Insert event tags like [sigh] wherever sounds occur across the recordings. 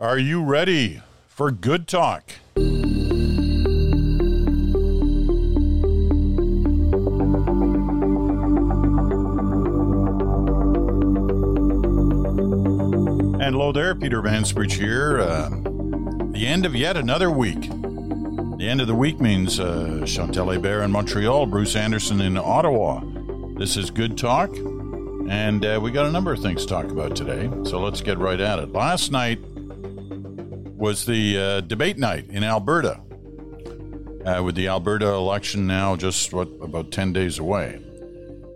Are you ready for good talk? And hello there, Peter Mansbridge here. Uh, the end of yet another week. The end of the week means uh, Chantal Hébert in Montreal, Bruce Anderson in Ottawa. This is Good Talk, and uh, we got a number of things to talk about today, so let's get right at it. Last night was the uh, debate night in Alberta, uh, with the Alberta election now just, what, about 10 days away.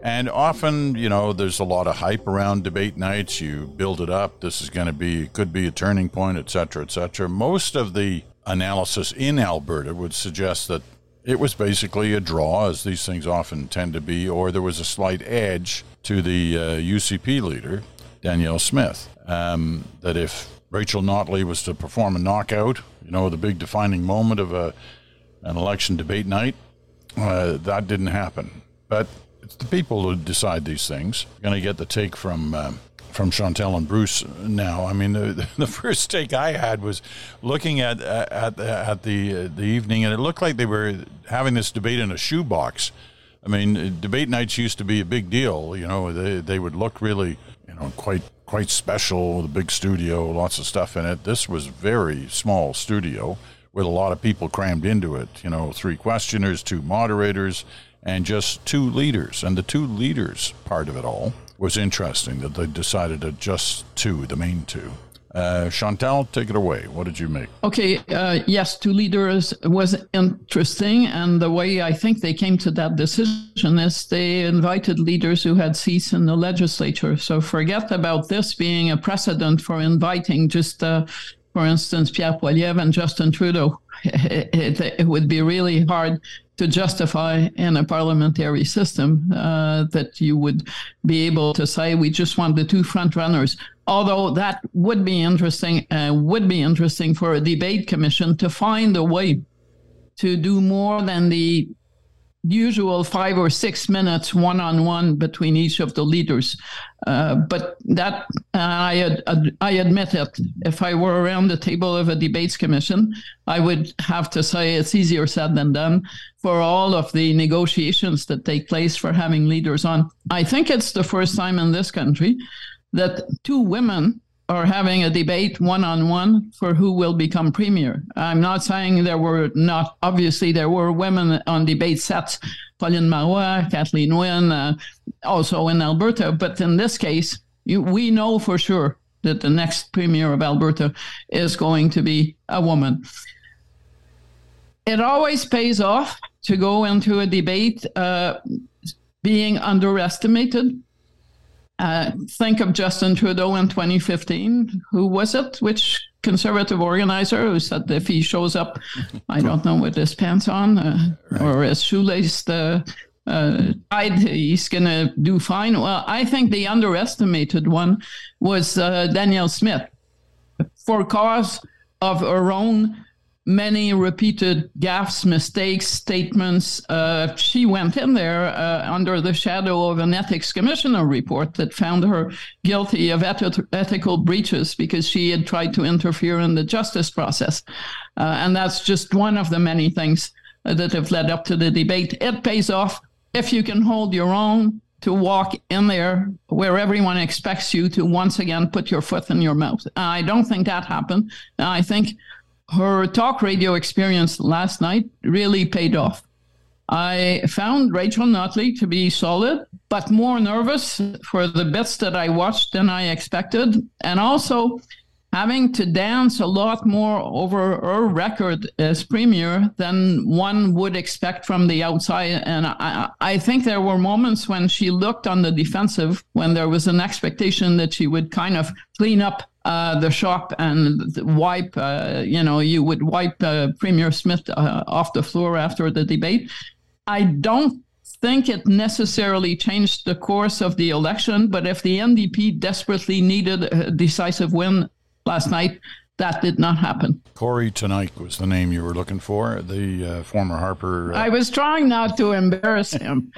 And often, you know, there's a lot of hype around debate nights. You build it up. This is going to be, could be a turning point, et cetera, et cetera. Most of the analysis in Alberta would suggest that it was basically a draw, as these things often tend to be, or there was a slight edge to the uh, UCP leader, Danielle Smith. Um, that if Rachel Notley was to perform a knockout, you know, the big defining moment of a, an election debate night, uh, that didn't happen. But it's the people who decide these things. Going to get the take from um, from Chantal and Bruce now. I mean, the, [laughs] the first take I had was looking at at at the uh, the evening, and it looked like they were having this debate in a shoebox. I mean, debate nights used to be a big deal. You know, they they would look really, you know, quite quite special. The big studio, lots of stuff in it. This was very small studio with a lot of people crammed into it. You know, three questioners, two moderators and just two leaders. And the two leaders part of it all was interesting that they decided to just two, the main two. Uh, Chantal, take it away. What did you make? Okay, uh, yes, two leaders was interesting, and the way I think they came to that decision is they invited leaders who had seats in the legislature. So forget about this being a precedent for inviting just, uh, for instance, Pierre Poilievre and Justin Trudeau. [laughs] It, it, would be really hard to justify in a parliamentary system uh, that you would be able to say we just want the two front runners. Although that would be interesting, uh, would be interesting for a debate commission to find a way to do more than the usual five or six minutes one on one between each of the leaders. Uh, but that uh, I ad, I admit it. If I were around the table of a debates commission, I would have to say it's easier said than done for all of the negotiations that take place for having leaders on. I think it's the first time in this country that two women are having a debate one on one for who will become premier. I'm not saying there were not, obviously, there were women on debate sets, Pauline Marois, Kathleen Wynne, uh, also in Alberta. But in this case, you, we know for sure that the next premier of Alberta is going to be a woman. It always pays off to go into a debate uh, being underestimated uh, think of Justin Trudeau in 2015. Who was it? Which conservative organizer who said if he shows up, I don't know, with his pants on uh, right. or his shoelace uh, uh, tied, he's going to do fine? Well, I think the underestimated one was uh, Danielle Smith for cause of her own many repeated gaffes, mistakes, statements. Uh, she went in there uh, under the shadow of an ethics commissioner report that found her guilty of eth- ethical breaches because she had tried to interfere in the justice process. Uh, and that's just one of the many things that have led up to the debate. It pays off if you can hold your own. To walk in there where everyone expects you to once again put your foot in your mouth. I don't think that happened. I think her talk radio experience last night really paid off. I found Rachel Notley to be solid, but more nervous for the bits that I watched than I expected. And also having to dance a lot more over her record as premier than one would expect from the outside. And I, I think there were moments when she looked on the defensive, when there was an expectation that she would kind of clean up uh, the shop and wipe, uh, you know, you would wipe uh, Premier Smith uh, off the floor after the debate. I don't think it necessarily changed the course of the election, but if the NDP desperately needed a decisive win last night, that did not happen. Kory Teneycke was the name you were looking for, the uh, former Harper. Uh... I was trying not to embarrass him.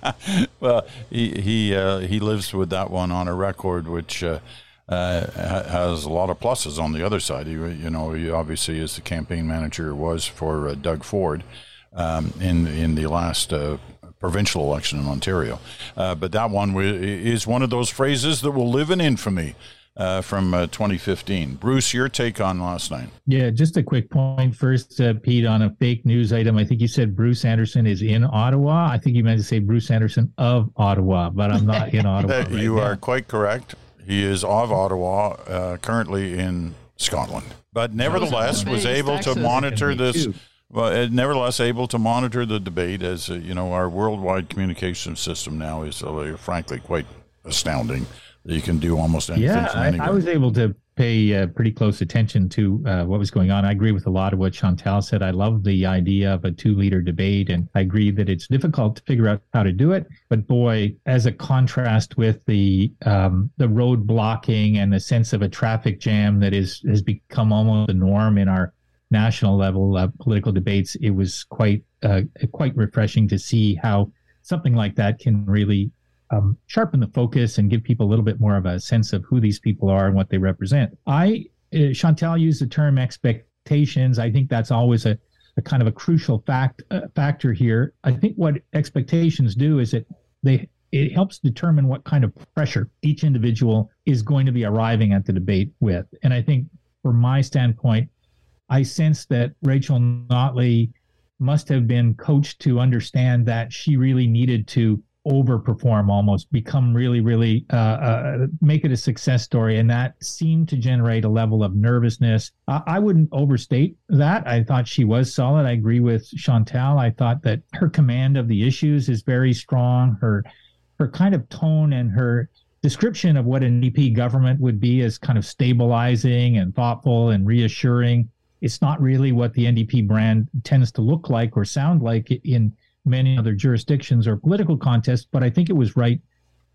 [laughs] well, he he uh, he lives with that one on a record, which uh, has a lot of pluses on the other side. He, you know, he obviously is the campaign manager was for uh, Doug Ford um, in in the last uh, provincial election in Ontario. Uh, but that one is one of those phrases that will live in infamy. Uh, from uh, 2015. Bruce, your take on last night? Yeah, just a quick point first, uh, Pete, on a fake news item. I think you said Bruce Anderson is in Ottawa. I think you meant to say Bruce Anderson of Ottawa, but I'm not in [laughs] Ottawa. Right you now. are quite correct. He is of Ottawa, uh, currently in Scotland, but nevertheless was able to monitor this. Well, nevertheless, able to monitor the debate as uh, you know, our worldwide communication system now is uh, frankly quite astounding. You can do almost anything. Yeah, I, I, was able to pay uh, pretty close attention to uh, what was going on. I agree with a lot of what Chantal said. I love the idea of a two-leader debate, and I agree that it's difficult to figure out how to do it. But boy, as a contrast with the um, the road blocking and the sense of a traffic jam that is has become almost the norm in our national level uh, political debates, it was quite uh, quite refreshing to see how something like that can really um, sharpen the focus and give people a little bit more of a sense of who these people are and what they represent. I uh, Chantal used the term expectations. I think that's always a, a kind of a crucial fact uh, factor here. I think what expectations do is that they it helps determine what kind of pressure each individual is going to be arriving at the debate with. And I think from my standpoint, I sense that Rachel Notley must have been coached to understand that she really needed to overperform almost become really really uh, uh, make it a success story. And that seemed to generate a level of nervousness. Uh, i wouldn't overstate that. I thought she was solid. I agree with chantal. I thought that her command of the issues is very strong. Her her kind of tone and her description of what an NDP government would be as kind of stabilizing and thoughtful and reassuring. It's not really what the NDP brand tends to look like or sound like in many other jurisdictions or political contests, but I think it was right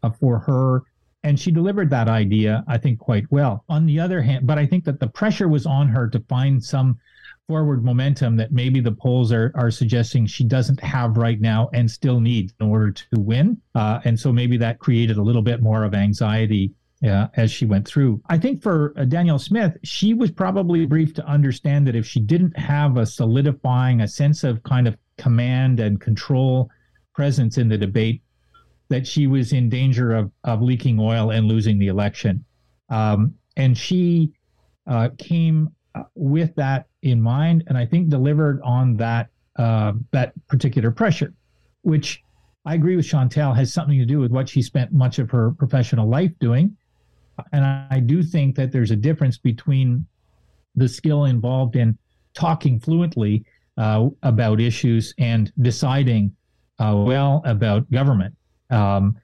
uh, for her. And she delivered that idea, I think, quite well. On the other hand, but I think that the pressure was on her to find some forward momentum that maybe the polls are, are suggesting she doesn't have right now and still needs in order to win. Uh, and so maybe that created a little bit more of anxiety uh, as she went through. I think for uh, Danielle Smith, she was probably briefed to understand that if she didn't have a solidifying, a sense of kind of command and control presence in the debate that she was in danger of, of leaking oil and losing the election. Um, and she uh, came uh, with that in mind, and I think delivered on that uh, that particular pressure, which I agree with Chantal has something to do with what she spent much of her professional life doing. And I, I do think that there's a difference between the skill involved in talking fluently uh, about issues and deciding uh, well about government. Um,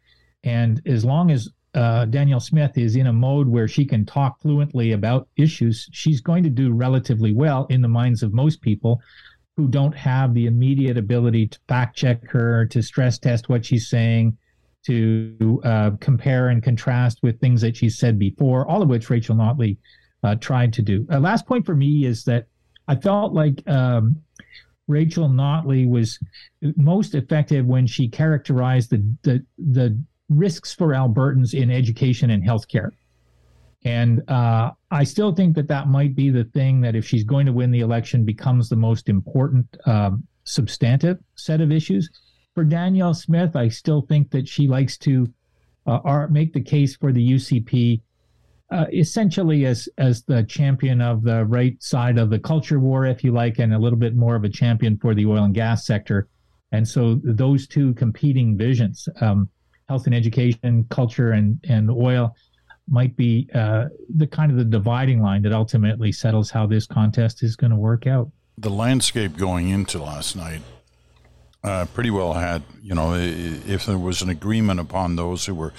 and as long as uh, Danielle Smith is in a mode where she can talk fluently about issues, she's going to do relatively well in the minds of most people who don't have the immediate ability to fact check her, to stress test what she's saying, to uh, compare and contrast with things that she's said before, all of which Rachel Notley uh, tried to do. Uh, last point for me is that I felt like um, Rachel Notley was most effective when she characterized the, the, the risks for Albertans in education and healthcare. And uh, I still think that that might be the thing that if she's going to win the election becomes the most important um, substantive set of issues. For Danielle Smith, I still think that she likes to uh, make the case for the UCP uh, essentially as as the champion of the right side of the culture war, if you like, and a little bit more of a champion for the oil and gas sector. And so those two competing visions, um, health and education, culture and and oil, might be uh, the kind of the dividing line that ultimately settles how this contest is going to work out. The landscape going into last night uh, pretty well had, you know, if there was an agreement upon those who were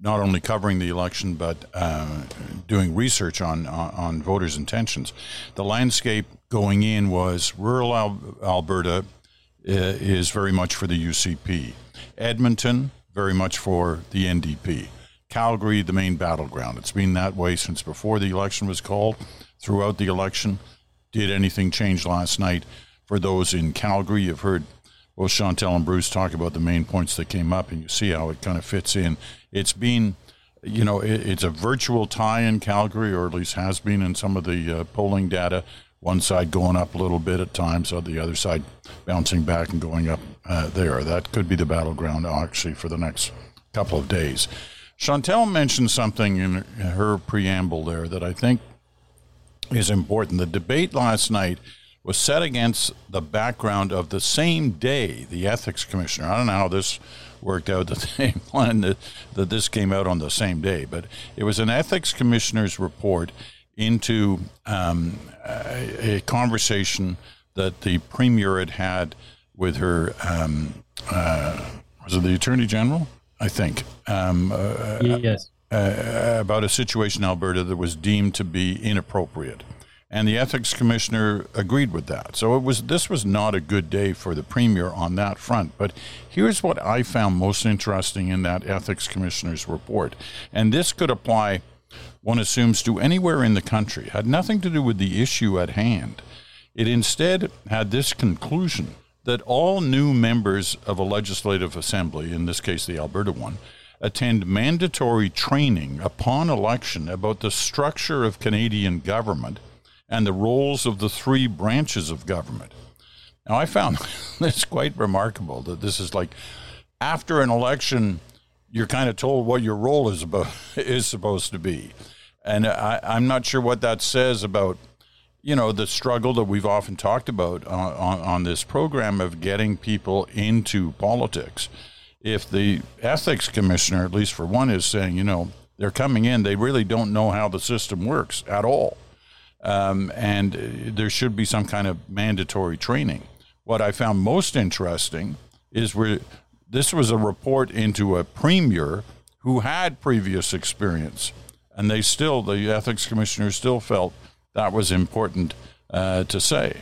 not only covering the election but uh, doing research on, on, on voters' intentions, the landscape going in was rural Al- Alberta uh, is very much for the UCP, Edmonton very much for the NDP, Calgary the main battleground. It's been that way since before the election was called. Throughout the election, did anything change last night for those in Calgary? You've heard well, Chantal and Bruce talk about the main points that came up, and you see how it kind of fits in. It's been you know, it, it's a virtual tie in Calgary, or at least has been in some of the uh, polling data. One side going up a little bit at times, or the other side bouncing back and going up uh, there. That could be the battleground actually for the next couple of days. Chantal mentioned something in her preamble there that I think is important. The debate last night was set against the background of the same day the ethics commissioner. I don't know how this worked out [laughs] that they planned that, that this came out on the same day, but it was an ethics commissioner's report into um, a, a, conversation that the premier had had with her. Um, uh, was it the attorney general? I think. Um, uh, yes. Uh, about a situation in Alberta that was deemed to be inappropriate and the ethics commissioner agreed with that. So it was this was not a good day for the premier on that front. But here's what I found most interesting in that ethics commissioner's report, and this could apply. One assumes to anywhere in the country, had nothing to do with the issue at hand. It instead had this conclusion that all new members of a legislative assembly, in this case the Alberta one, attend mandatory training upon election about the structure of Canadian government and the roles of the three branches of government. Now, I found [laughs] this quite remarkable that this is like after an election, you're kind of told what your role is about [laughs] is supposed to be, and I, I'm not sure what that says about you know the struggle that we've often talked about on, on, on this program of getting people into politics. If the ethics commissioner, at least for one, is saying, you know, they're coming in, they really don't know how the system works at all um, and there should be some kind of mandatory training. What I found most interesting is where this was a report into a premier who had previous experience, and they still, the ethics commissioner still felt that was important uh, to say.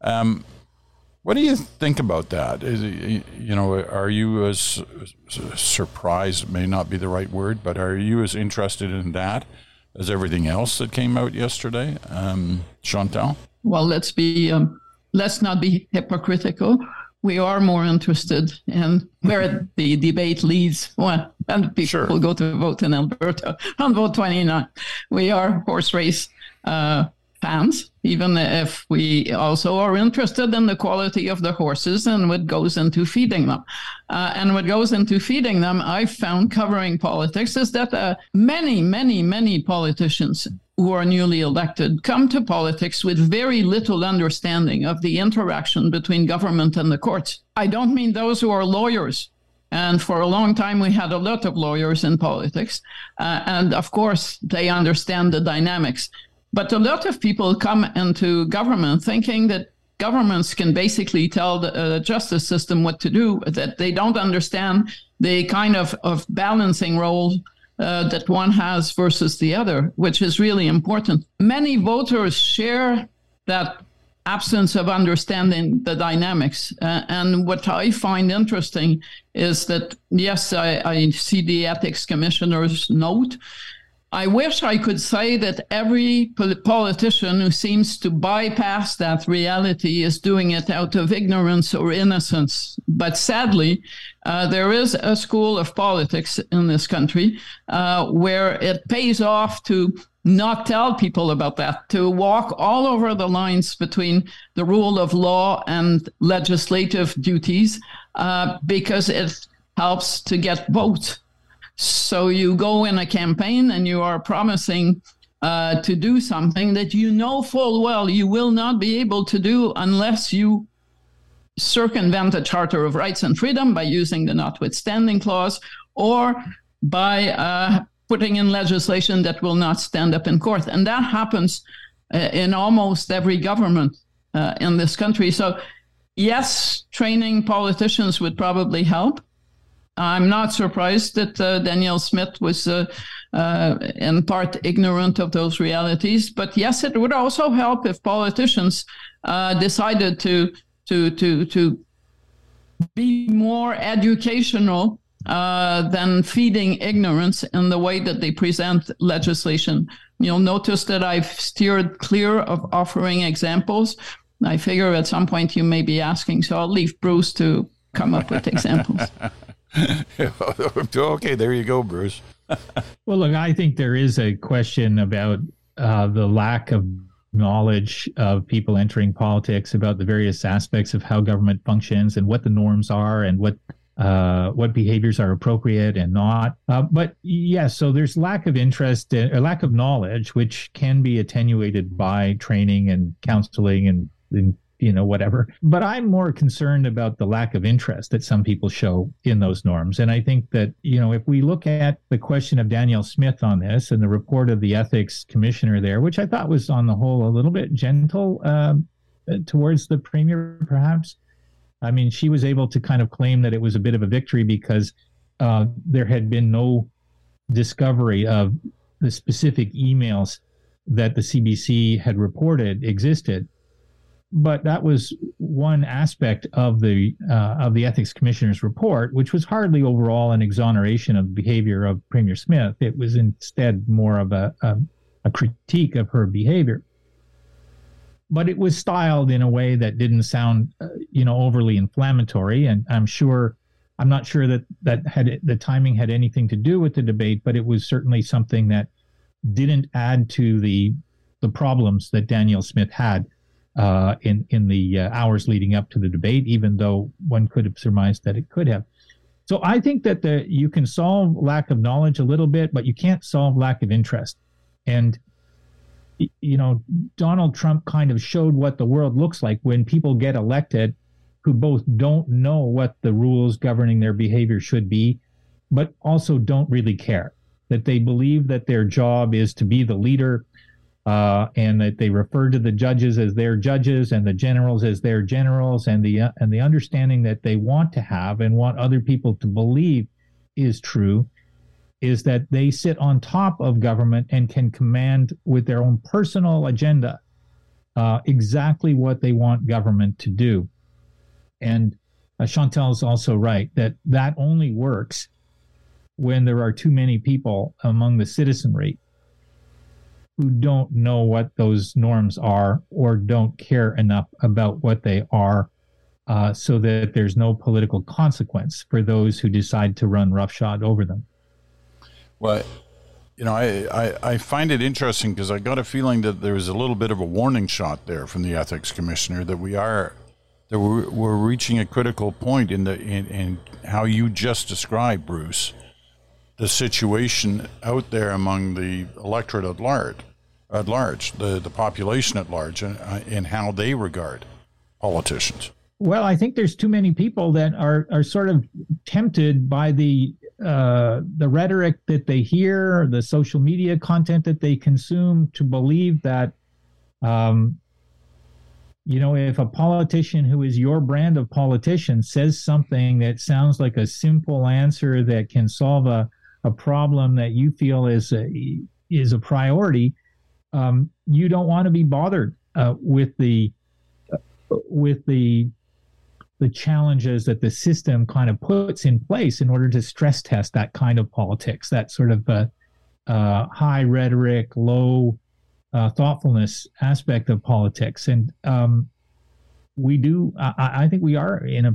Um, what do you think about that? Is, you know, are you as surprised? May not be the right word, but are you as interested in that as everything else that came out yesterday. Um, Chantal? Well, let's be um, let's not be hypocritical. We are more interested in where the debate leads when, when people sure. go to vote in Alberta on vote 29. We are horse race uh, fans, even if we also are interested in the quality of the horses and what goes into feeding them. Uh, and what goes into feeding them, I found covering politics is that uh, many, many, many politicians who are newly elected come to politics with very little understanding of the interaction between government and the courts. I don't mean those who are lawyers and for a long time, we had a lot of lawyers in politics. Uh, and of course, they understand the dynamics. But a lot of people come into government thinking that governments can basically tell the uh, justice system what to do, that they don't understand the kind of, of balancing role uh, that one has versus the other, which is really important. Many voters share that absence of understanding the dynamics. Uh, and what I find interesting is that, yes, I, I see the ethics commissioner's note, I wish I could say that every politician who seems to bypass that reality is doing it out of ignorance or innocence. But sadly, uh, there is a school of politics in this country uh, where it pays off to not tell people about that, to walk all over the lines between the rule of law and legislative duties, uh, because it helps to get votes. So you go in a campaign and you are promising uh, to do something that you know full well you will not be able to do unless you circumvent the Charter of Rights and Freedom by using the notwithstanding clause or by uh, putting in legislation that will not stand up in court. And that happens uh, in almost every government uh, in this country. So, yes, training politicians would probably help. I'm not surprised that uh, Danielle Smith was uh, uh, in part ignorant of those realities. But yes, it would also help if politicians uh, decided to to to to be more educational uh, than feeding ignorance in the way that they present legislation. You'll notice that I've steered clear of offering examples. I figure at some point you may be asking, so I'll leave Bruce to come up with [laughs] examples. [laughs] okay, there you go, Bruce. [laughs] well, look, I think there is a question about uh, the lack of knowledge of people entering politics about the various aspects of how government functions and what the norms are and what uh, what behaviors are appropriate and not. Uh, but yes, yeah, so there's lack of interest or lack of knowledge, which can be attenuated by training and counseling and, and you know, whatever. But I'm more concerned about the lack of interest that some people show in those norms. And I think that, you know, if we look at the question of Danielle Smith on this and the report of the ethics commissioner there, which I thought was on the whole a little bit gentle uh, towards the premier, perhaps. I mean, she was able to kind of claim that it was a bit of a victory because uh, there had been no discovery of the specific emails that the CBC had reported existed but that was one aspect of the uh, of the ethics commissioner's report, which was hardly overall an exoneration of behavior of Premier Smith. It was instead more of a, a, a critique of her behavior. But it was styled in a way that didn't sound, uh, you know, overly inflammatory. And I'm sure, I'm not sure that that had the timing had anything to do with the debate, but it was certainly something that didn't add to the the problems that Danielle Smith had uh, in in the uh, hours leading up to the debate, even though one could have surmised that it could have. So I think that the you can solve lack of knowledge a little bit, but you can't solve lack of interest. And you know, Donald Trump kind of showed what the world looks like when people get elected who both don't know what the rules governing their behavior should be, but also don't really care. That they believe that their job is to be the leader uh, and that they refer to the judges as their judges and the generals as their generals, and the uh, and the understanding that they want to have and want other people to believe is true, is that they sit on top of government and can command with their own personal agenda uh, exactly what they want government to do, and uh, Chantal is also right that that only works when there are too many people among the citizenry who don't know what those norms are or don't care enough about what they are uh, so that there's no political consequence for those who decide to run roughshod over them. Well, you know, I, I, I find it interesting because I got a feeling that there was a little bit of a warning shot there from the ethics commissioner that we are that we're, reaching a critical point in the in, in how you just described, Bruce the situation out there among the electorate at large, at large, the, the population at large, and, uh, and how they regard politicians. Well, I think there's too many people that are are sort of tempted by the uh, the rhetoric that they hear, the social media content that they consume, to believe that, um, you know, if a politician who is your brand of politician says something that sounds like a simple answer that can solve a a problem that you feel is a, is a priority, um, you don't want to be bothered uh, with the uh, with the the challenges that the system kind of puts in place in order to stress test that kind of politics, that sort of uh, uh high rhetoric, low uh, thoughtfulness aspect of politics, and um, we do. I, I think we are in a.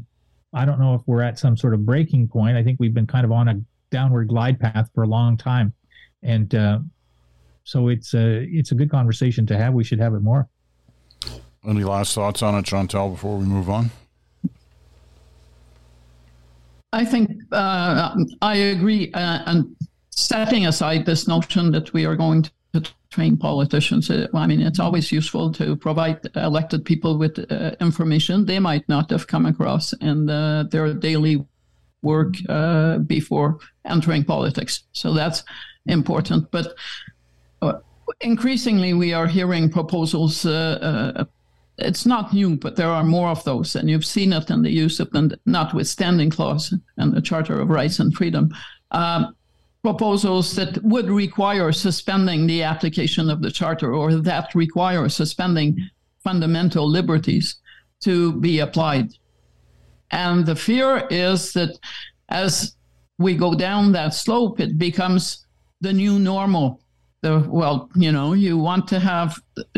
I don't know if we're at some sort of breaking point. I think we've been kind of on a downward glide path for a long time, and uh, so it's a it's a good conversation to have. We should have it more. Any last thoughts on it, Chantal, before we move on? I think uh, I agree. Uh, and setting aside this notion that we are going to train politicians, uh, I mean, it's always useful to provide elected people with uh, information they might not have come across in uh, their daily work uh, before entering politics. So that's important. But uh, increasingly, we are hearing proposals. Uh, uh, it's not new, but there are more of those, and you've seen it in the use of the notwithstanding clause and the Charter of Rights and Freedom. Um, proposals that would require suspending the application of the charter or that require suspending fundamental liberties to be applied and the fear is that as we go down that slope, it becomes the new normal. The, well, you know, you want to have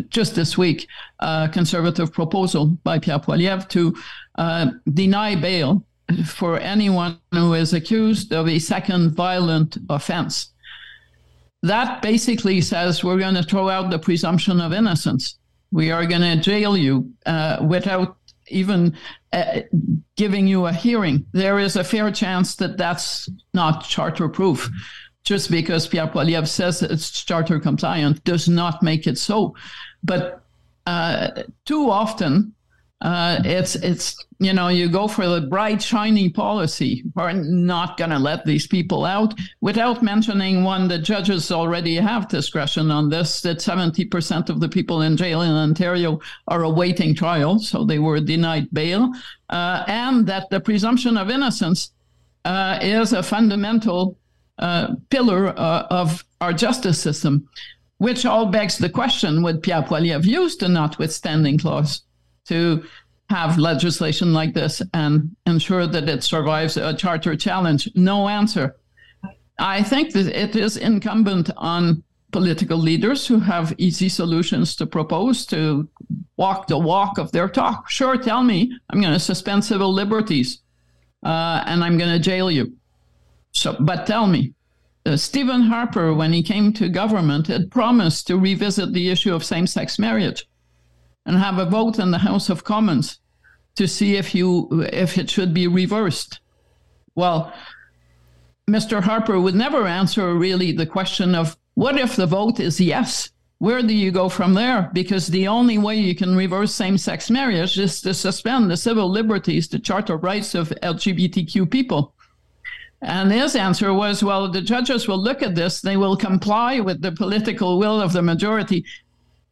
just this week a conservative proposal by Pierre Poilievre to uh, deny bail for anyone who is accused of a second violent offense. that basically says we're going to throw out the presumption of innocence. We are going to jail you uh, without even uh, giving you a hearing. There is a fair chance that that's not charter proof. Just because Pierre Poilievre says it's charter compliant does not make it so. But uh, too often, uh, it's it's you know you go for the bright shiny policy. We're not going to let these people out without mentioning one. The judges already have discretion on this. That seventy percent of the people in jail in Ontario are awaiting trial, so they were denied bail, uh, and that the presumption of innocence uh, is a fundamental uh, pillar uh, of our justice system. Which all begs the question: Would Pierre Poilievre use the notwithstanding clause? To have legislation like this and ensure that it survives a charter challenge? No answer. I think that it is incumbent on political leaders who have easy solutions to propose to walk the walk of their talk. Sure, tell me, I'm going to suspend civil liberties uh, and I'm going to jail you. So, but tell me, uh, Stephen Harper, when he came to government, had promised to revisit the issue of same sex marriage and have a vote in the House of Commons to see if you if it should be reversed. Well, Mr. Harper would never answer really the question of what if the vote is yes? Where do you go from there? Because the only way you can reverse same sex marriage is to suspend the civil liberties, the charter rights of LGBTQ people. And his answer was, well, the judges will look at this, they will comply with the political will of the majority,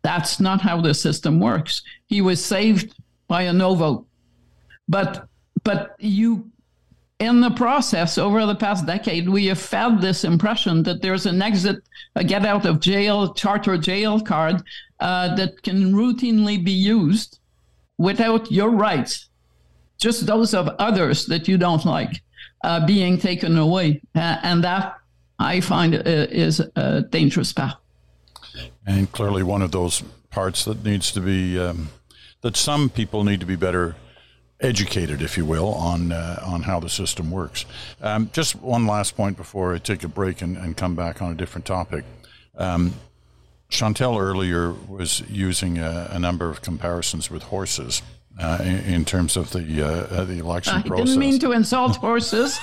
that's not how the system works. He was saved by a no vote. But but you in the process over the past decade, we have fed this impression that there's an exit, a get out of jail charter jail card uh, that can routinely be used without your rights, just those of others that you don't like, uh, being taken away, uh, and that I find uh, is a dangerous path and clearly one of those parts that needs to be um, that some people need to be better educated, if you will, on uh, on how the system works. Um, just one last point before I take a break and, and come back on a different topic. Um, Chantal earlier was using a, a, number of comparisons with horses uh, in, in, terms of the uh, the election I process. didn't mean to insult horses.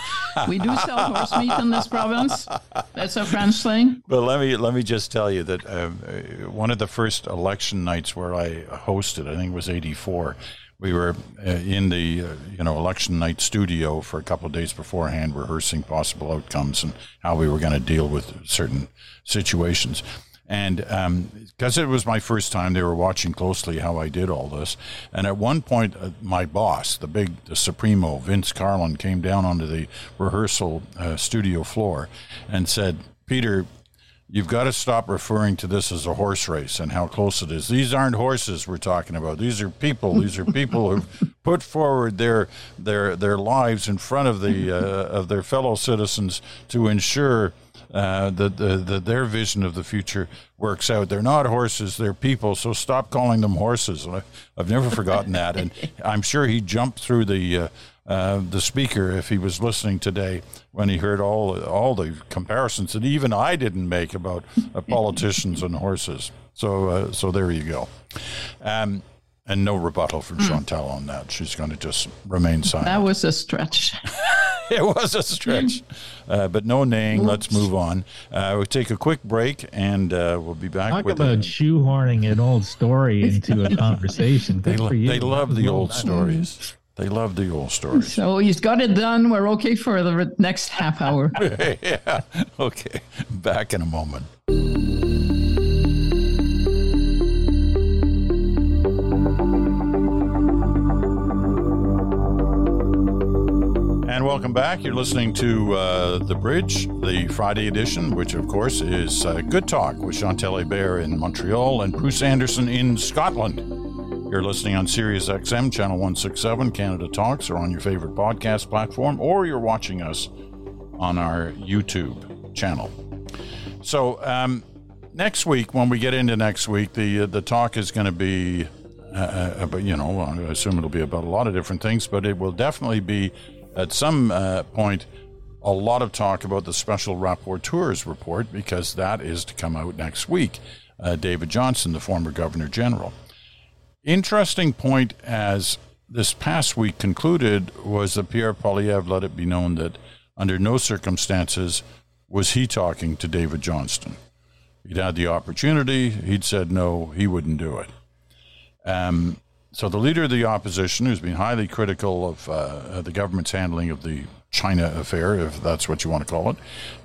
we do sell horse meat in this province. That's a French thing. But let me let me just tell you that um, uh, one of the first election nights where I hosted, I think it was '84. We were uh, in the uh, you know election night studio for a couple of days beforehand, rehearsing possible outcomes and how we were going to deal with certain situations. And because um, it was my first time, they were watching closely how I did all this. And at one point, uh, my boss, the big the Supremo, Vince Carlin, came down onto the rehearsal uh, studio floor and said, Peter, you've got to stop referring to this as a horse race and how close it is. These aren't horses we're talking about. These are people. These are people who've [laughs] put forward their their their lives in front of the uh, of their fellow citizens to ensure uh, that the, the, their vision of the future works out. They're not horses; they're people. So stop calling them horses. I, have never forgotten that, and [laughs] I'm sure he jumped through the. Uh, uh, the speaker, if he was listening today, when he heard all all the comparisons that even I didn't make about uh, [laughs] politicians and horses. So uh, so there you go. Um, and no rebuttal from mm. Chantal on that. She's going to just remain silent. That was a stretch. [laughs] it was a stretch. [laughs] Uh, but no naying. Oops. Let's move on. Uh, we'll take a quick break and uh, we'll be back Talk with about a, shoehorning an old story into a conversation. they, lo- they love the old stories. They love the old stories. So he's got it done. We're okay for the next half hour. [laughs] yeah. Okay. Back in a moment. And welcome back. You're listening to uh, The Bridge, the Friday edition, which, of course, is uh, Good Talk with Chantal Hébert in Montreal and Bruce Anderson in Scotland. You're listening on Sirius XM, Channel 167, Canada Talks, or on your favorite podcast platform, or you're watching us on our YouTube channel. So, um, next week, when we get into next week, the, uh, the talk is going to be, uh, uh, you know, I assume it'll be about a lot of different things, but it will definitely be at some uh, point a lot of talk about the special rapporteur's report because that is to come out next week. Uh, David Johnston, the former governor general. Interesting point as this past week concluded was that Pierre Poilievre let it be known that under no circumstances was he talking to David Johnston. He'd had the opportunity, he'd said no, he wouldn't do it. Um, so the leader of the opposition, who's been highly critical of uh, the government's handling of the China affair, if that's what you want to call it,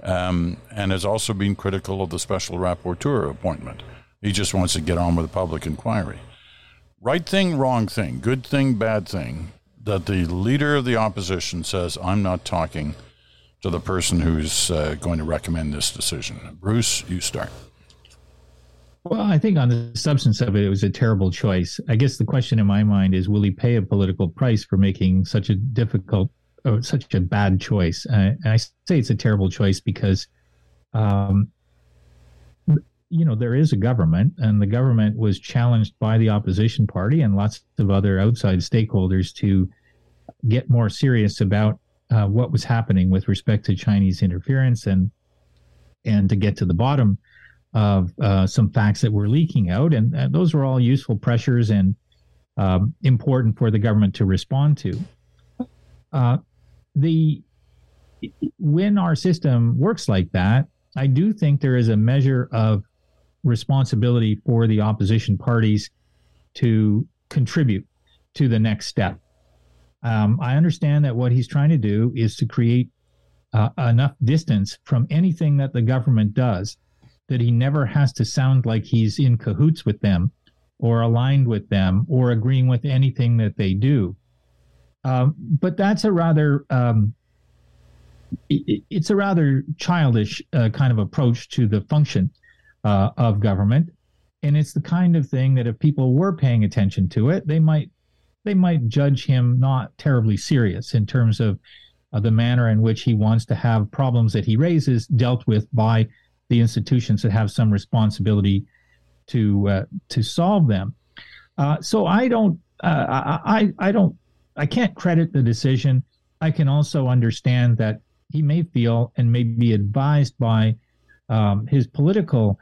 um, and has also been critical of the special rapporteur appointment. He just wants to get on with the public inquiry. Right thing, wrong thing, good thing, bad thing, that the leader of the opposition says, I'm not talking to the person who's uh, going to recommend this decision. Bruce, you start. Well, I think on the substance of it, it was a terrible choice. I guess the question in my mind is, will he pay a political price for making such a difficult, or such a bad choice? Uh, and I say it's a terrible choice because, um, you know, there is a government, and the government was challenged by the opposition party and lots of other outside stakeholders to get more serious about uh, what was happening with respect to Chinese interference and and to get to the bottom of uh, some facts that were leaking out, and, and those were all useful pressures and um, important for the government to respond to. Uh, the when our system works like that, I do think there is a measure of responsibility for the opposition parties to contribute to the next step. Um, I understand that what he's trying to do is to create uh, enough distance from anything that the government does that he never has to sound like he's in cahoots with them or aligned with them or agreeing with anything that they do. Um, but that's a rather um, it, it's a rather childish uh, kind of approach to the function uh, of government, and it's the kind of thing that if people were paying attention to it, they might they might judge him not terribly serious in terms of uh, the manner in which he wants to have problems that he raises dealt with by the institutions that have some responsibility to uh, to solve them. Uh, so I don't uh, I I don't I can't credit the decision. I can also understand that he may feel and may be advised by um, his political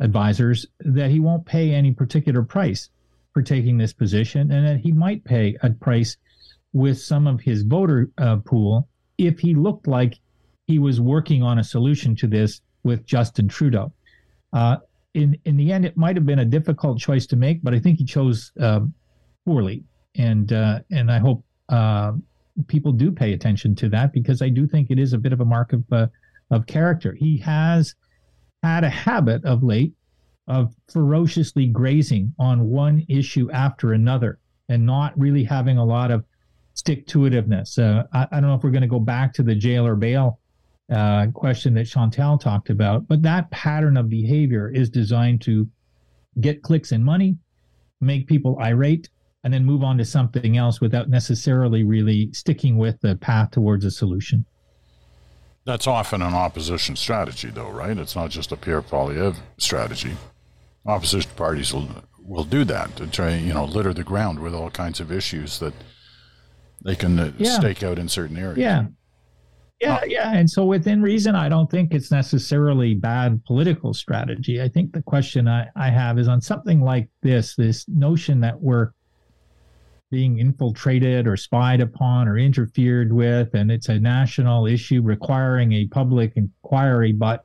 advisors that he won't pay any particular price for taking this position, and that he might pay a price with some of his voter uh, pool if he looked like he was working on a solution to this with Justin Trudeau. Uh, in in the end, it might have been a difficult choice to make, but I think he chose um, poorly, and uh, and I hope uh, people do pay attention to that because I do think it is a bit of a mark of uh, of character. He has had a habit of late of ferociously grazing on one issue after another and not really having a lot of stick to itiveness. Uh, I, I, don't know if we're going to go back to the jail or bail uh, question that Chantal talked about. But that pattern of behavior is designed to get clicks and money, make people irate, and then move on to something else without necessarily really sticking with the path towards a solution. That's often an opposition strategy, though, right? It's not just a Pierre Poilievre strategy. Opposition parties will will do that to try, you know, litter the ground with all kinds of issues that they can uh, yeah. stake out in certain areas. Yeah, yeah, yeah. And so within reason, I don't think it's necessarily bad political strategy. I think the question I, I have is on something like this, this notion that we're being infiltrated or spied upon or interfered with, and it's a national issue requiring a public inquiry, but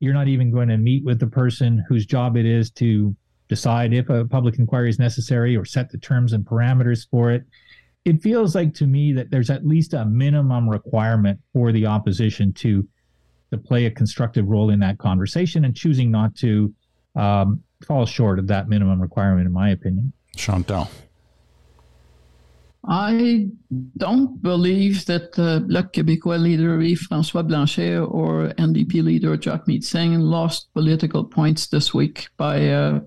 you're not even going to meet with the person whose job it is to decide if a public inquiry is necessary or set the terms and parameters for it. It feels like to me that there's at least a minimum requirement for the opposition to to play a constructive role in that conversation and choosing not to um, fall short of that minimum requirement in my opinion. Chantal I don't believe that the Bloc Québécois leader Yves-François Blanchet or NDP leader Jagmeet Singh lost political points this week by uh,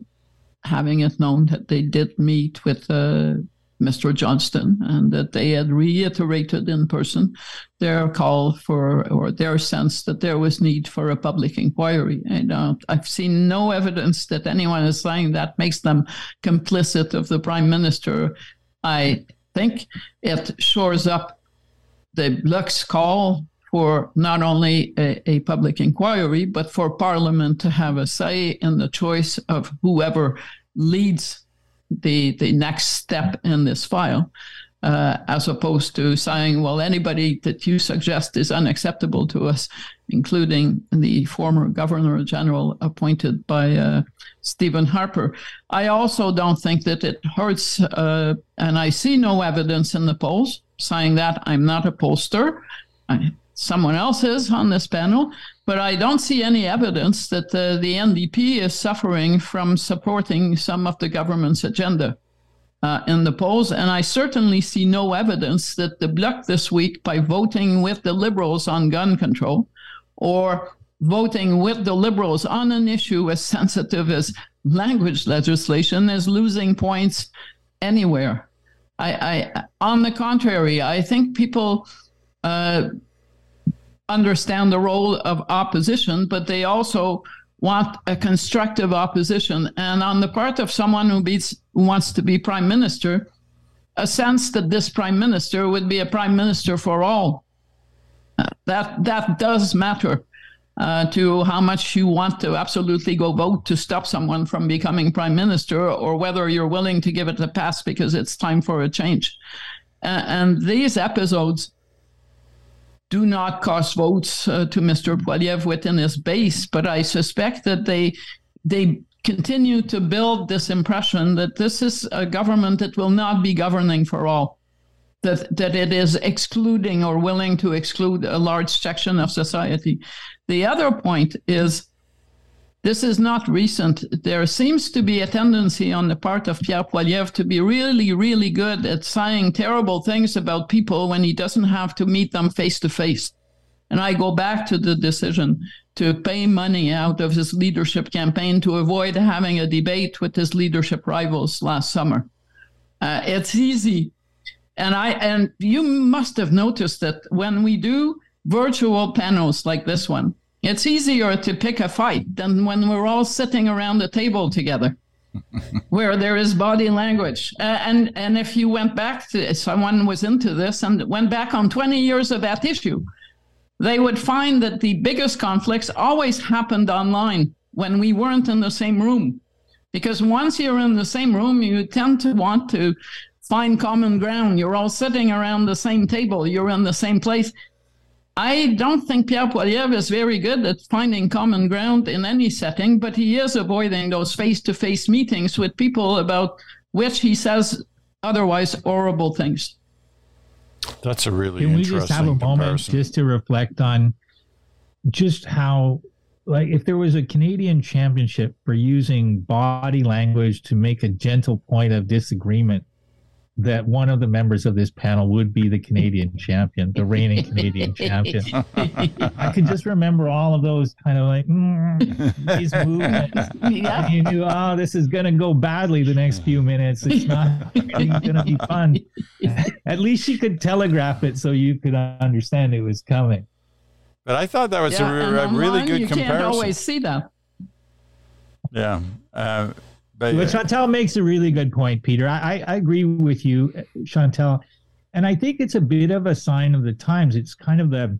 having it known that they did meet with uh, Mr. Johnston, and that they had reiterated in person their call for or their sense that there was need for a public inquiry. And uh, I've seen no evidence that anyone is saying that makes them complicit of the prime minister. I think it shores up the Bloc's call for not only a, a, public inquiry, but for Parliament to have a say in the choice of whoever leads the the next step in this file uh, as opposed to saying, well, anybody that you suggest is unacceptable to us, including the former governor general appointed by uh, Stephen Harper. I also don't think that it hurts, uh, and I see no evidence in the polls saying that. I'm not a pollster. I, someone else is on this panel, but I don't see any evidence that uh, the NDP is suffering from supporting some of the government's agenda uh, in the polls. And I certainly see no evidence that the Bloc this week, by voting with the Liberals on gun control or voting with the Liberals on an issue as sensitive as language legislation, is losing points anywhere. I, I on the contrary, I think people uh, understand the role of opposition, but they also want a constructive opposition. And on the part of someone who, beats, who wants to be prime minister, a sense that this prime minister would be a prime minister for all. Uh, that that does matter uh, to how much you want to absolutely go vote to stop someone from becoming prime minister, or whether you're willing to give it a pass because it's time for a change. Uh, and these episodes do not cost votes uh, to Mr. Poilievre within his base, but I suspect that they they continue to build this impression that this is a government that will not be governing for all, that that it is excluding or willing to exclude a large section of society. The other point is this is not recent. There seems to be a tendency on the part of Pierre Poilievre to be really, really good at saying terrible things about people when he doesn't have to meet them face to face. And I go back to the decision to pay money out of his leadership campaign to avoid having a debate with his leadership rivals last summer. Uh, it's easy. And I and you must have noticed that when we do virtual panels like this one, it's easier to pick a fight than when we're all sitting around the table together, [laughs] where there is body language. Uh, and and if you went back to someone was into this and went back on 20 years of that issue, they would find that the biggest conflicts always happened online when we weren't in the same room. Because once you're in the same room, you tend to want to find common ground. You're all sitting around the same table, you're in the same place. I don't think Pierre Poilievre is very good at finding common ground in any setting, but he is avoiding those face to face meetings with people about which he says otherwise horrible things. That's a really Can we just have a moment just to reflect on just how, like, if there was a Canadian championship for using body language to make a gentle point of disagreement that one of the members of this panel would be the Canadian [laughs] champion, the reigning Canadian champion. [laughs] I could just remember all of those kind of like mm, these [laughs] movements. Yeah. You knew, oh, this is going to go badly the next few minutes. It's not going to be fun. At least she could telegraph it so you could understand it was coming. But I thought that was yeah, a, a really good you comparison. You can't always see that. Yeah. Uh, but, but Chantal makes a really good point, Peter. I, I agree with you, Chantal. And I think it's a bit of a sign of the times. It's kind of the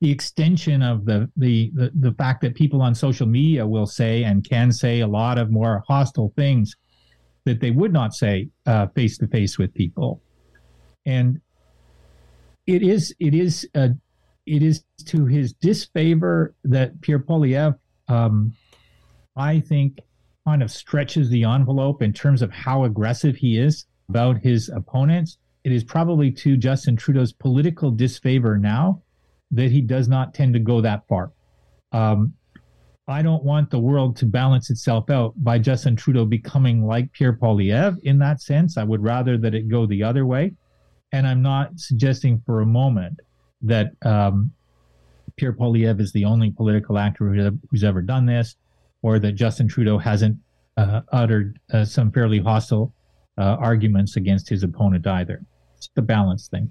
the extension of the, the the the fact that people on social media will say and can say a lot of more hostile things that they would not say face to face with people. And it is it is uh, it is to his disfavor that Pierre Poilievre, um, I think, kind of stretches the envelope in terms of how aggressive he is about his opponents. It is probably to Justin Trudeau's political disfavor now that he does not tend to go that far. Um, I don't want the world to balance itself out by Justin Trudeau becoming like Pierre Poilievre in that sense. I would rather that it go the other way. And I'm not suggesting for a moment that um, Pierre Poilievre is the only political actor who's ever done this or that Justin Trudeau hasn't uh, uttered uh, some fairly hostile uh, arguments against his opponent either. It's the balance thing.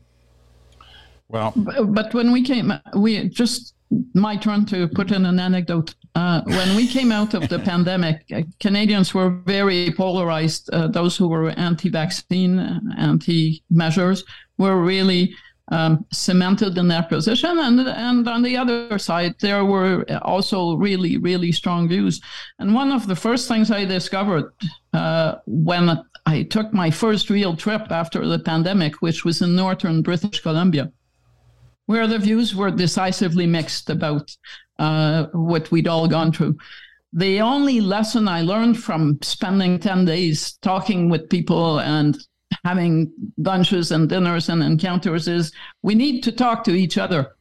Well, but, but, when we came, we just my turn to put in an anecdote. Uh, when we came out of the pandemic, uh, Canadians were very polarized. Uh, those who were anti-vaccine, anti-measures, were really um, cemented in their position. And, and on the other side, there were also really, really strong views. And one of the first things I discovered uh, when I took my first real trip after the pandemic, which was in northern British Columbia, where the views were decisively mixed about uh, what we'd all gone through. The only lesson I learned from spending 10 days talking with people and having lunches and dinners and encounters is we need to talk to each other.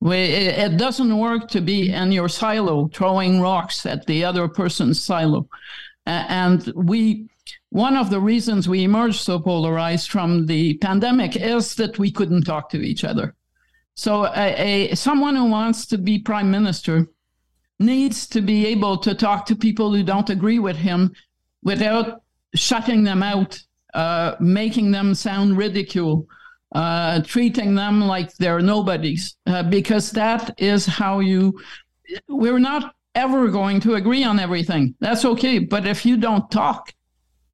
We, it doesn't work to be in your silo throwing rocks at the other person's silo. And we, one of the reasons we emerged so polarized from the pandemic is that we couldn't talk to each other. So, a, a someone who wants to be prime minister needs to be able to talk to people who don't agree with him without shutting them out uh, making them sound ridicule, uh, treating them like they're nobodies, uh, because that is how you. We're not ever going to agree on everything. That's okay. But if you don't talk,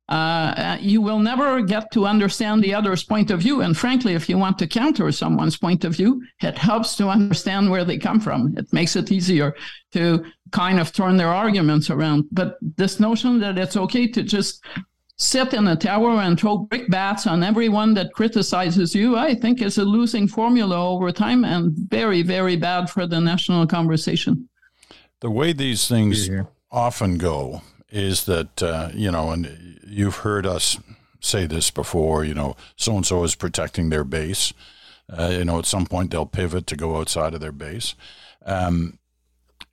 uh, you will never get to understand the other's point of view. And frankly, if you want to counter someone's point of view, it helps to understand where they come from. It makes it easier to kind of turn their arguments around. But this notion that it's okay to just sit in a tower and throw brickbats on everyone that criticizes you, I think is a losing formula over time and very, very bad for the national conversation. The way these things often go is that, uh, you know, and you've heard us say this before, you know, so and so is protecting their base. Uh, you know, at some point they'll pivot to go outside of their base. Um,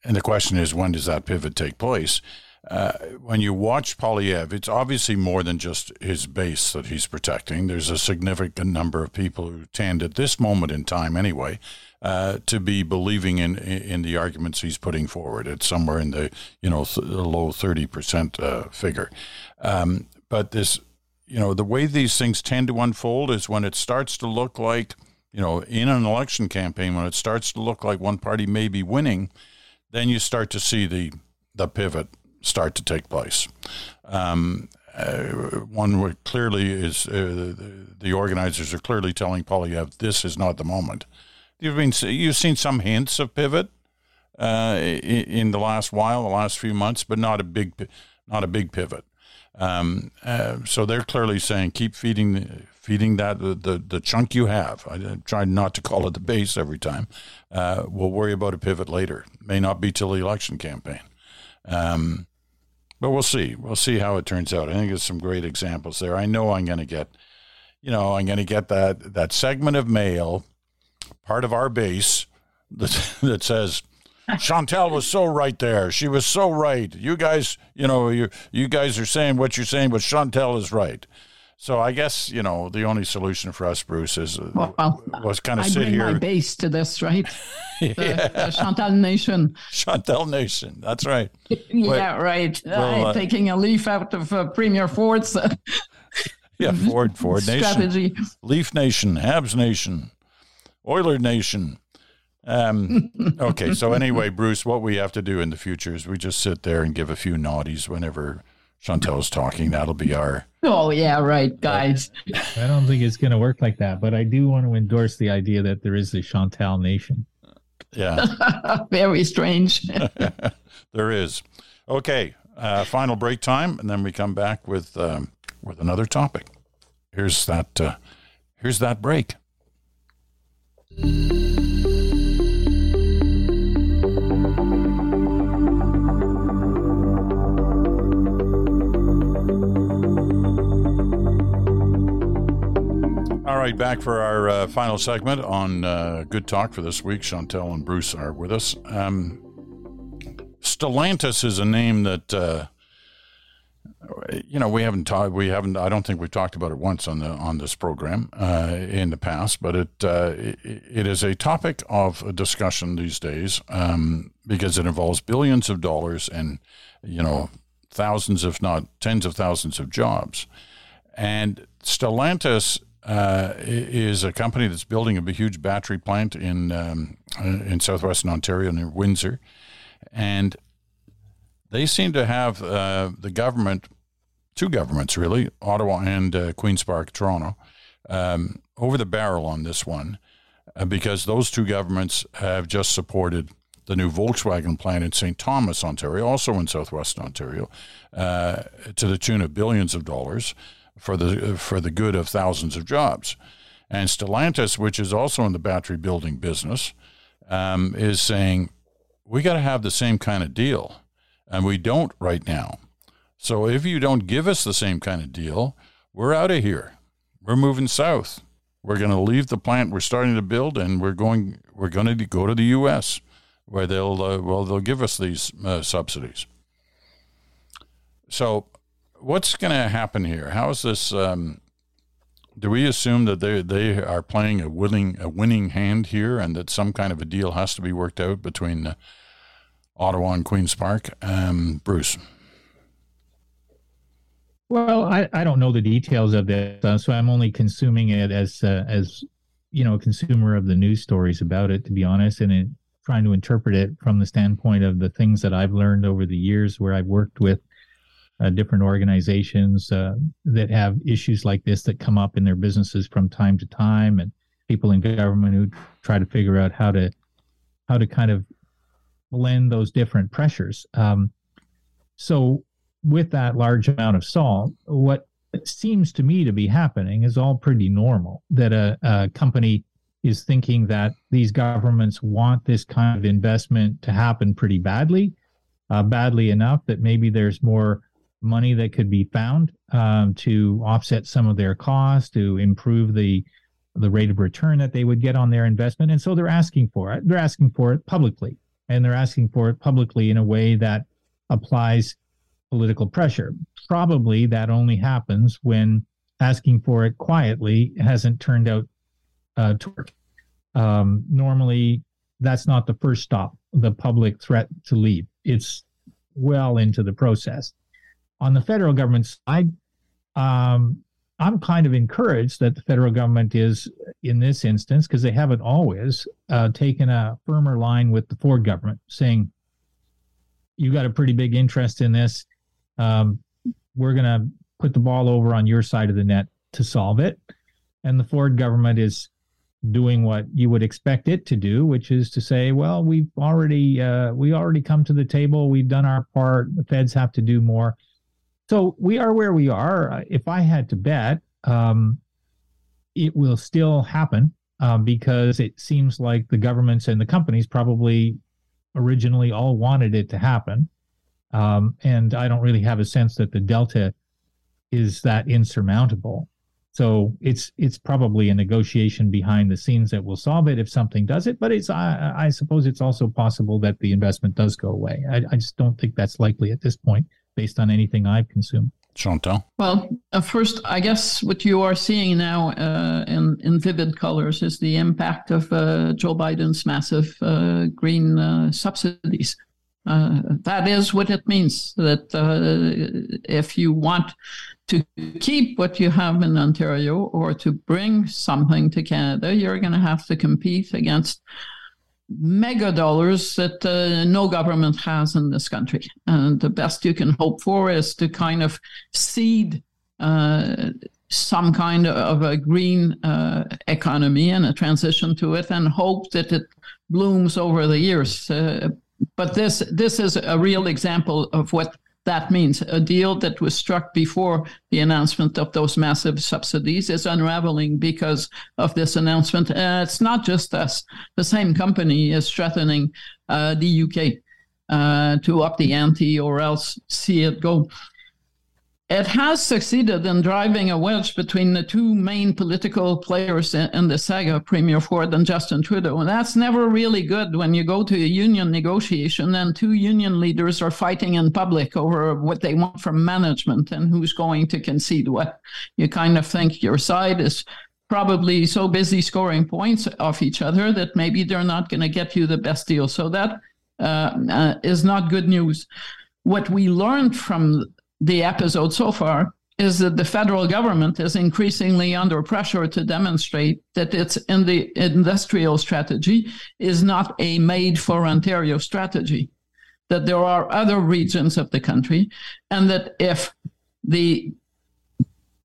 and the question is, when does that pivot take place? Uh, when you watch Poilievre, it's obviously more than just his base that he's protecting. There's a significant number of people who tend, at this moment in time anyway, uh, to be believing in in the arguments he's putting forward. It's somewhere in the you know th- low thirty percent uh, figure. Um, but this, you know, the way these things tend to unfold is when it starts to look like, you know, in an election campaign, when it starts to look like one party may be winning, then you start to see the the pivot start to take place. Um, uh, one clearly is uh, the, the, organizers are clearly telling Poilievre this is not the moment. You've been you've seen some hints of pivot uh, in, the last while, the last few months, but not a big not a big pivot. Um, uh, so they're clearly saying keep feeding feeding that the, the, the chunk you have. I try not to call it the base every time. Uh, we'll worry about a pivot later. May not be till the election campaign. Um, but we'll see. We'll see how it turns out. I think there's some great examples there. I know I'm going to get, you know, I'm going to get that that segment of mail, part of our base, that [laughs] that says. Chantal was so right there. She was so right. You guys, you know, you you guys are saying what you're saying, but Chantal is right. So I guess you know the only solution for us, Bruce, is uh, well, was kind of I sit bring here. my base to this, right? [laughs] Yeah. the Chantal Nation. Chantal Nation. That's right. [laughs] yeah, but, right. Well, uh, taking a leaf out of uh, Premier Ford's. Uh, [laughs] yeah, Ford, Ford strategy. Nation, Leaf Nation, Habs Nation, Oiler Nation. Um, okay, so anyway, Bruce, what we have to do in the future is we just sit there and give a few naughties whenever Chantal's talking. That'll be our. Oh yeah, right, guys. I don't think it's going to work like that, but I do want to endorse the idea that there is a Chantal nation. Yeah. [laughs] Very strange. [laughs] there is. Okay, uh, final break time, and then we come back with um, with another topic. Here's that. Uh, here's that break. Right, back for our uh, final segment on uh, Good Talk for this week. Chantal and Bruce are with us. Um, Stellantis is a name that uh, you know we haven't talked. We haven't. I don't think we've talked about it once on the on this program uh, in the past. But it, uh, it, it is a topic of discussion these days um, because it involves billions of dollars and you know thousands, if not tens of thousands, of jobs. And Stellantis uh, is a company that's building a huge battery plant in um, in southwestern Ontario near Windsor, and they seem to have uh, the government, two governments really, Ottawa and uh, Queens Park, Toronto, um, over the barrel on this one uh, because those two governments have just supported the new Volkswagen plant in St. Thomas, Ontario, also in southwestern Ontario, uh, to the tune of billions of dollars for the for the good of thousands of jobs. And Stellantis, which is also in the battery building business, um, is saying we got to have the same kind of deal, and we don't right now. So if you don't give us the same kind of deal, we're out of here. We're moving south. We're going to leave the plant we're starting to build, and we're going we're going to go to the U.S. where they'll uh, well they'll give us these uh, subsidies. So, what's going to happen here? How is this? Um, do we assume that they they are playing a willing a winning hand here, and that some kind of a deal has to be worked out between uh, Ottawa and Queens Park? Um, Bruce. Well, I, I don't know the details of this, uh, so I'm only consuming it as uh, as you know a consumer of the news stories about it, to be honest, and trying to interpret it from the standpoint of the things that I've learned over the years, where I've worked with uh, different organizations uh, that have issues like this that come up in their businesses from time to time, and people in government who try to figure out how to how to kind of blend those different pressures. Um, so with that large amount of salt, what seems to me to be happening is all pretty normal. That a, a company is thinking that these governments want this kind of investment to happen pretty badly, uh, badly enough that maybe there's more money that could be found um, to offset some of their costs, to improve the the rate of return that they would get on their investment, and so they're asking for it. They're asking for it publicly, and they're asking for it publicly in a way that applies political pressure. Probably that only happens when asking for it quietly hasn't turned out uh, to work. Um, normally, that's not the first stop, the public threat to leave. It's well into the process. On the federal government side, um, I'm kind of encouraged that the federal government is, in this instance, because they haven't always uh, taken a firmer line with the Ford government, saying, you got a pretty big interest in this um, we're going to put the ball over on your side of the net to solve it. And the Ford government is doing what you would expect it to do, which is to say, well, we've already uh, we already come to the table. We've done our part. The feds have to do more. So we are where we are. If I had to bet, um, it will still happen uh, because it seems like the governments and the companies probably originally all wanted it to happen. Um, and I don't really have a sense that the delta is that insurmountable. So it's it's probably a negotiation behind the scenes that will solve it if something does it. But it's I, I suppose it's also possible that the investment does go away. I, I, just don't think that's likely at this point, based on anything I've consumed. Chantal. Well, uh, first, I guess what you are seeing now uh, in in vivid colors is the impact of uh, Joe Biden's massive uh, green uh, subsidies uh, that is what it means that uh, if you want to keep what you have in Ontario or to bring something to Canada, you're going to have to compete against mega dollars that uh, no government has in this country. And the best you can hope for is to kind of seed uh, some kind of a green uh, economy and a transition to it and hope that it blooms over the years. Uh, but this this is a real example of what that means. A deal that was struck before the announcement of those massive subsidies is unraveling because of this announcement. Uh, it's not just us. The same company is threatening uh, the UK uh, to up the ante or else see it go it has succeeded in driving a wedge between the two main political players in, the saga, Premier Ford and Justin Trudeau. And that's never really good when you go to a union negotiation and two union leaders are fighting in public over what they want from management and who's going to concede what. You kind of think your side is probably so busy scoring points off each other that maybe they're not going to get you the best deal. So that uh, uh, is not good news. What we learned from the episode so far is that the federal government is increasingly under pressure to demonstrate that its in the industrial strategy is not a made for Ontario strategy, that there are other regions of the country, and that if the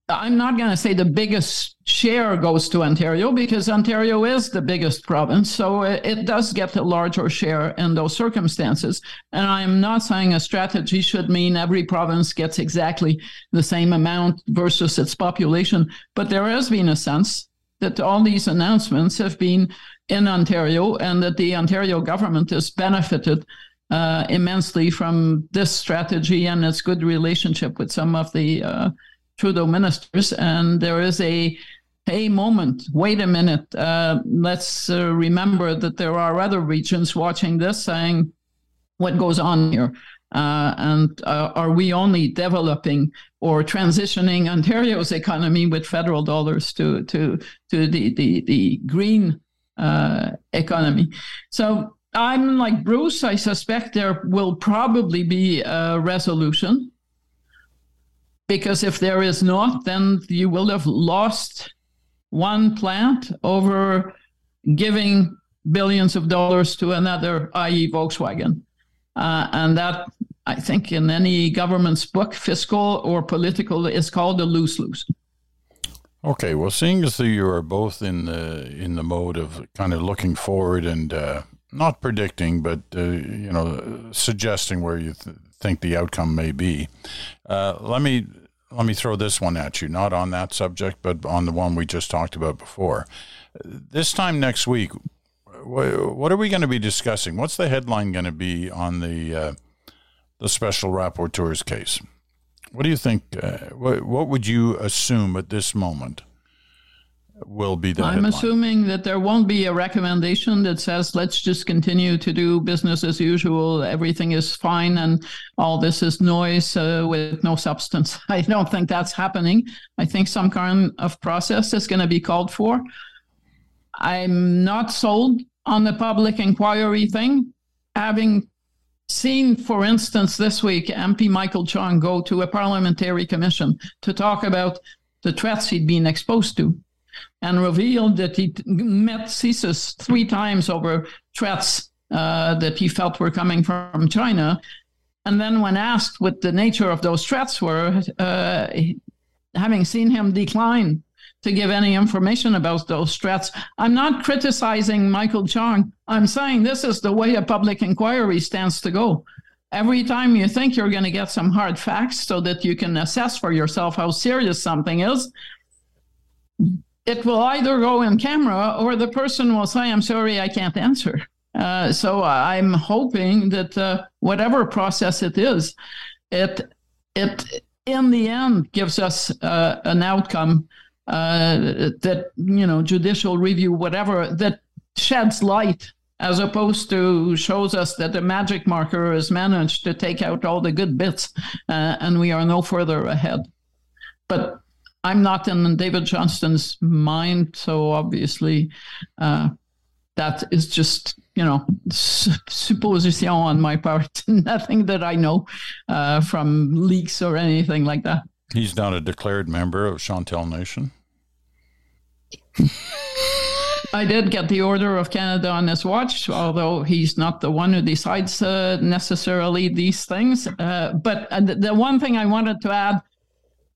I'm not going to say the biggest share goes to Ontario because Ontario is the biggest province. So it does get a larger share in those circumstances. And I'm not saying a strategy should mean every province gets exactly the same amount versus its population. But there has been a sense that all these announcements have been in Ontario and that the Ontario government has benefited uh, immensely from this strategy and its good relationship with some of the uh, Trudeau ministers, and there is a a moment. Wait a minute. Uh, let's uh, remember that there are other regions watching this, saying, "What goes on here?" Uh, and uh, are we only developing or transitioning Ontario's economy with federal dollars to to to the the, the green uh, economy? So I'm like Bruce. I suspect there will probably be a resolution because if there is not, then you will have lost one plant over giving billions of dollars to another, i.e., Volkswagen. Uh, and that, I think, in any government's book, fiscal or political, is called a lose lose. Okay, well, seeing as you are both in the in the mode of kind of looking forward and uh, not predicting, but uh, you know, suggesting where you th- think the outcome may be. Uh, let me let me throw this one at you, not on that subject, but on the one we just talked about before. This time next week, what are we going to be discussing? What's the headline going to be on the uh, the special rapporteur's case? What do you think? Uh, what, what would you assume at this moment? Will be the I'm headline. assuming that there won't be a recommendation that says let's just continue to do business as usual. Everything is fine and all this is noise uh, with no substance. [laughs] I don't think that's happening. I think some kind of process is going to be called for. I'm not sold on the public inquiry thing. Having seen, for instance, this week, MP Michael Chong go to a parliamentary commission to talk about the threats he'd been exposed to and revealed that he met CSIS three times over threats uh, that he felt were coming from China. And then, when asked what the nature of those threats were, uh, having seen him decline to give any information about those threats, I'm not criticizing Michael Chong. I'm saying this is the way a public inquiry stands to go. Every time you think you're going to get some hard facts so that you can assess for yourself how serious something is, it will either go in camera or the person will say, I'm sorry, I can't answer. Uh, so I'm hoping that uh, whatever process it is, it it in the end gives us uh, an outcome uh, that you know judicial review, whatever that sheds light as opposed to shows us that the magic marker has managed to take out all the good bits uh, and we are no further ahead. But I'm not in David Johnston's mind, so obviously uh, that is just you know supposition on my part, [laughs] nothing that I know uh, from leaks or anything like that. He's not a declared member of Chantal Nation. I did get the Order of Canada on his watch, although he's not the one who decides uh, necessarily these things. Uh, but uh, the one thing I wanted to add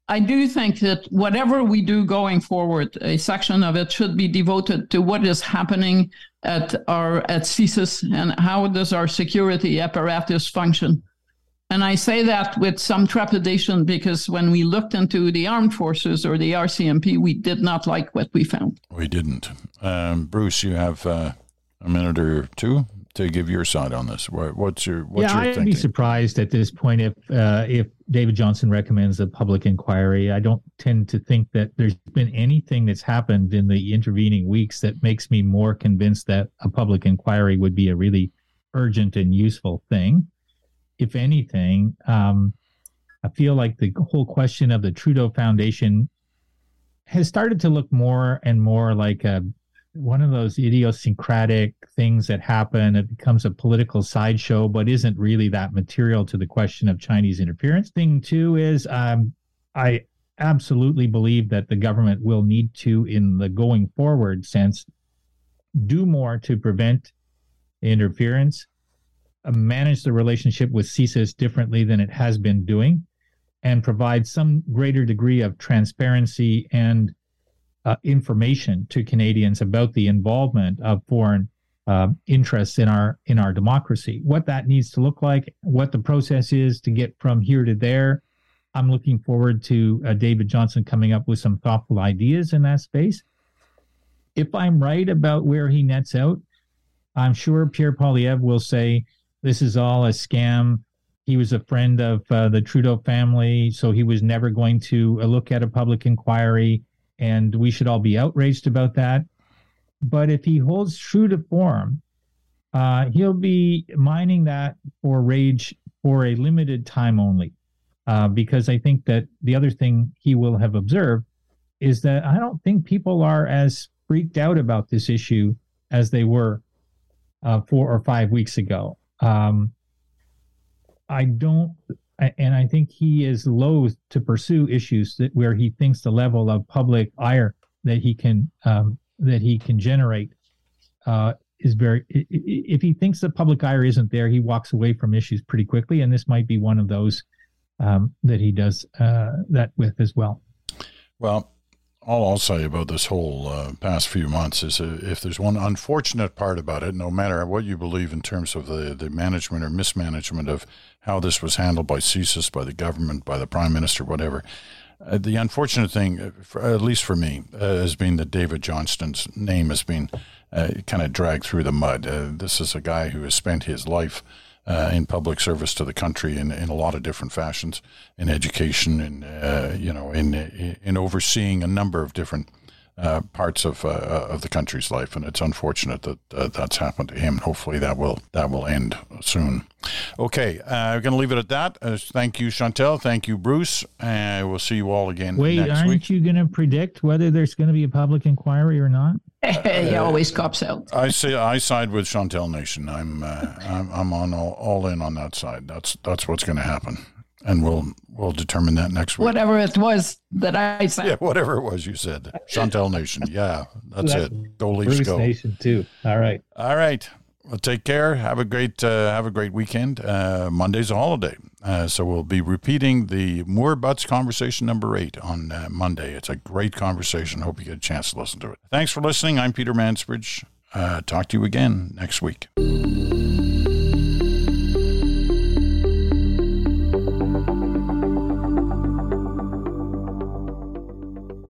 I do think that whatever we do going forward, a section of it should be devoted to what is happening at our at CSIS and how does our security apparatus function. And I say that with some trepidation because when we looked into the armed forces or the RCMP, we did not like what we found. We didn't. Um, Bruce, you have uh, a minute or two to give your side on this. What's your what's yeah? Your I'd thinking? be surprised at this point if uh, if David Johnston recommends a public inquiry. I don't tend to think that there's been anything that's happened in the intervening weeks that makes me more convinced that a public inquiry would be a really urgent and useful thing. If anything, um, I feel like the whole question of the Trudeau Foundation has started to look more and more like a one of those idiosyncratic things that happen. It becomes a political sideshow, but isn't really that material to the question of Chinese interference. Thing two is um, I absolutely believe that the government will need to, in the going forward sense, do more to prevent interference, uh, manage the relationship with CSIS differently than it has been doing. and provide some greater degree of transparency and uh, information to Canadians about the involvement of foreign uh, interests in our in our democracy. What that needs to look like, what the process is to get from here to there. I'm looking forward to uh, David Johnston coming up with some thoughtful ideas in that space. If I'm right about where he nets out, I'm sure Pierre Poilievre will say this is all a scam. He was a friend of uh, the Trudeau family, so he was never going to uh, look at a public inquiry, and we should all be outraged about that. But if he holds true to form, uh, he'll be mining that for rage for a limited time only. Uh, because I think that the other thing he will have observed is that I don't think people are as freaked out about this issue as they were uh, four or five weeks ago. Um, I don't, and I think he is loath to pursue issues that where he thinks the level of public ire that he can um, that he can generate uh, is very. If he thinks the public ire isn't there, he walks away from issues pretty quickly, and this might be one of those um, that he does uh, that with as well. Well, all I'll say about this whole uh, past few months is uh, if there's one unfortunate part about it, no matter what you believe in terms of the, the management or mismanagement of how this was handled by CSIS, by the government, by the prime minister, whatever, uh, the unfortunate thing, uh, for, at least for me, uh, has been that David Johnston's name has been uh, kind of dragged through the mud. this is a guy who has spent his life uh, in public service to the country in, in a lot of different fashions, in education, and uh, you know, in in overseeing a number of different uh, parts of uh, of the country's life, and it's unfortunate that uh, that's happened to him. Hopefully, that will that will end soon. Okay, uh, we're going to leave it at that. thank you, Chantal. Thank you, Bruce. And we'll see you all again. Wait, aren't week. you going to predict whether there's going to be a public inquiry or not? [laughs] he always cops out. I say I side with Chantal Nation. I'm uh, I'm, I'm on all, all in on that side. That's that's what's going to happen, and we'll we'll determine that next week. Whatever it was that I said. Yeah, whatever it was you said. Chantal Nation. Yeah, that's, that's it. Go Leafs, Bruce go. Nation too. All right. All right. Well, take care. Have a great uh, have a great weekend. Uh, Monday's a holiday, uh, so we'll be repeating the Moore Butts conversation number eight on uh, Monday. It's a great conversation. Hope you get a chance to listen to it. Thanks for listening. I'm Peter Mansbridge. Uh, talk to you again next week.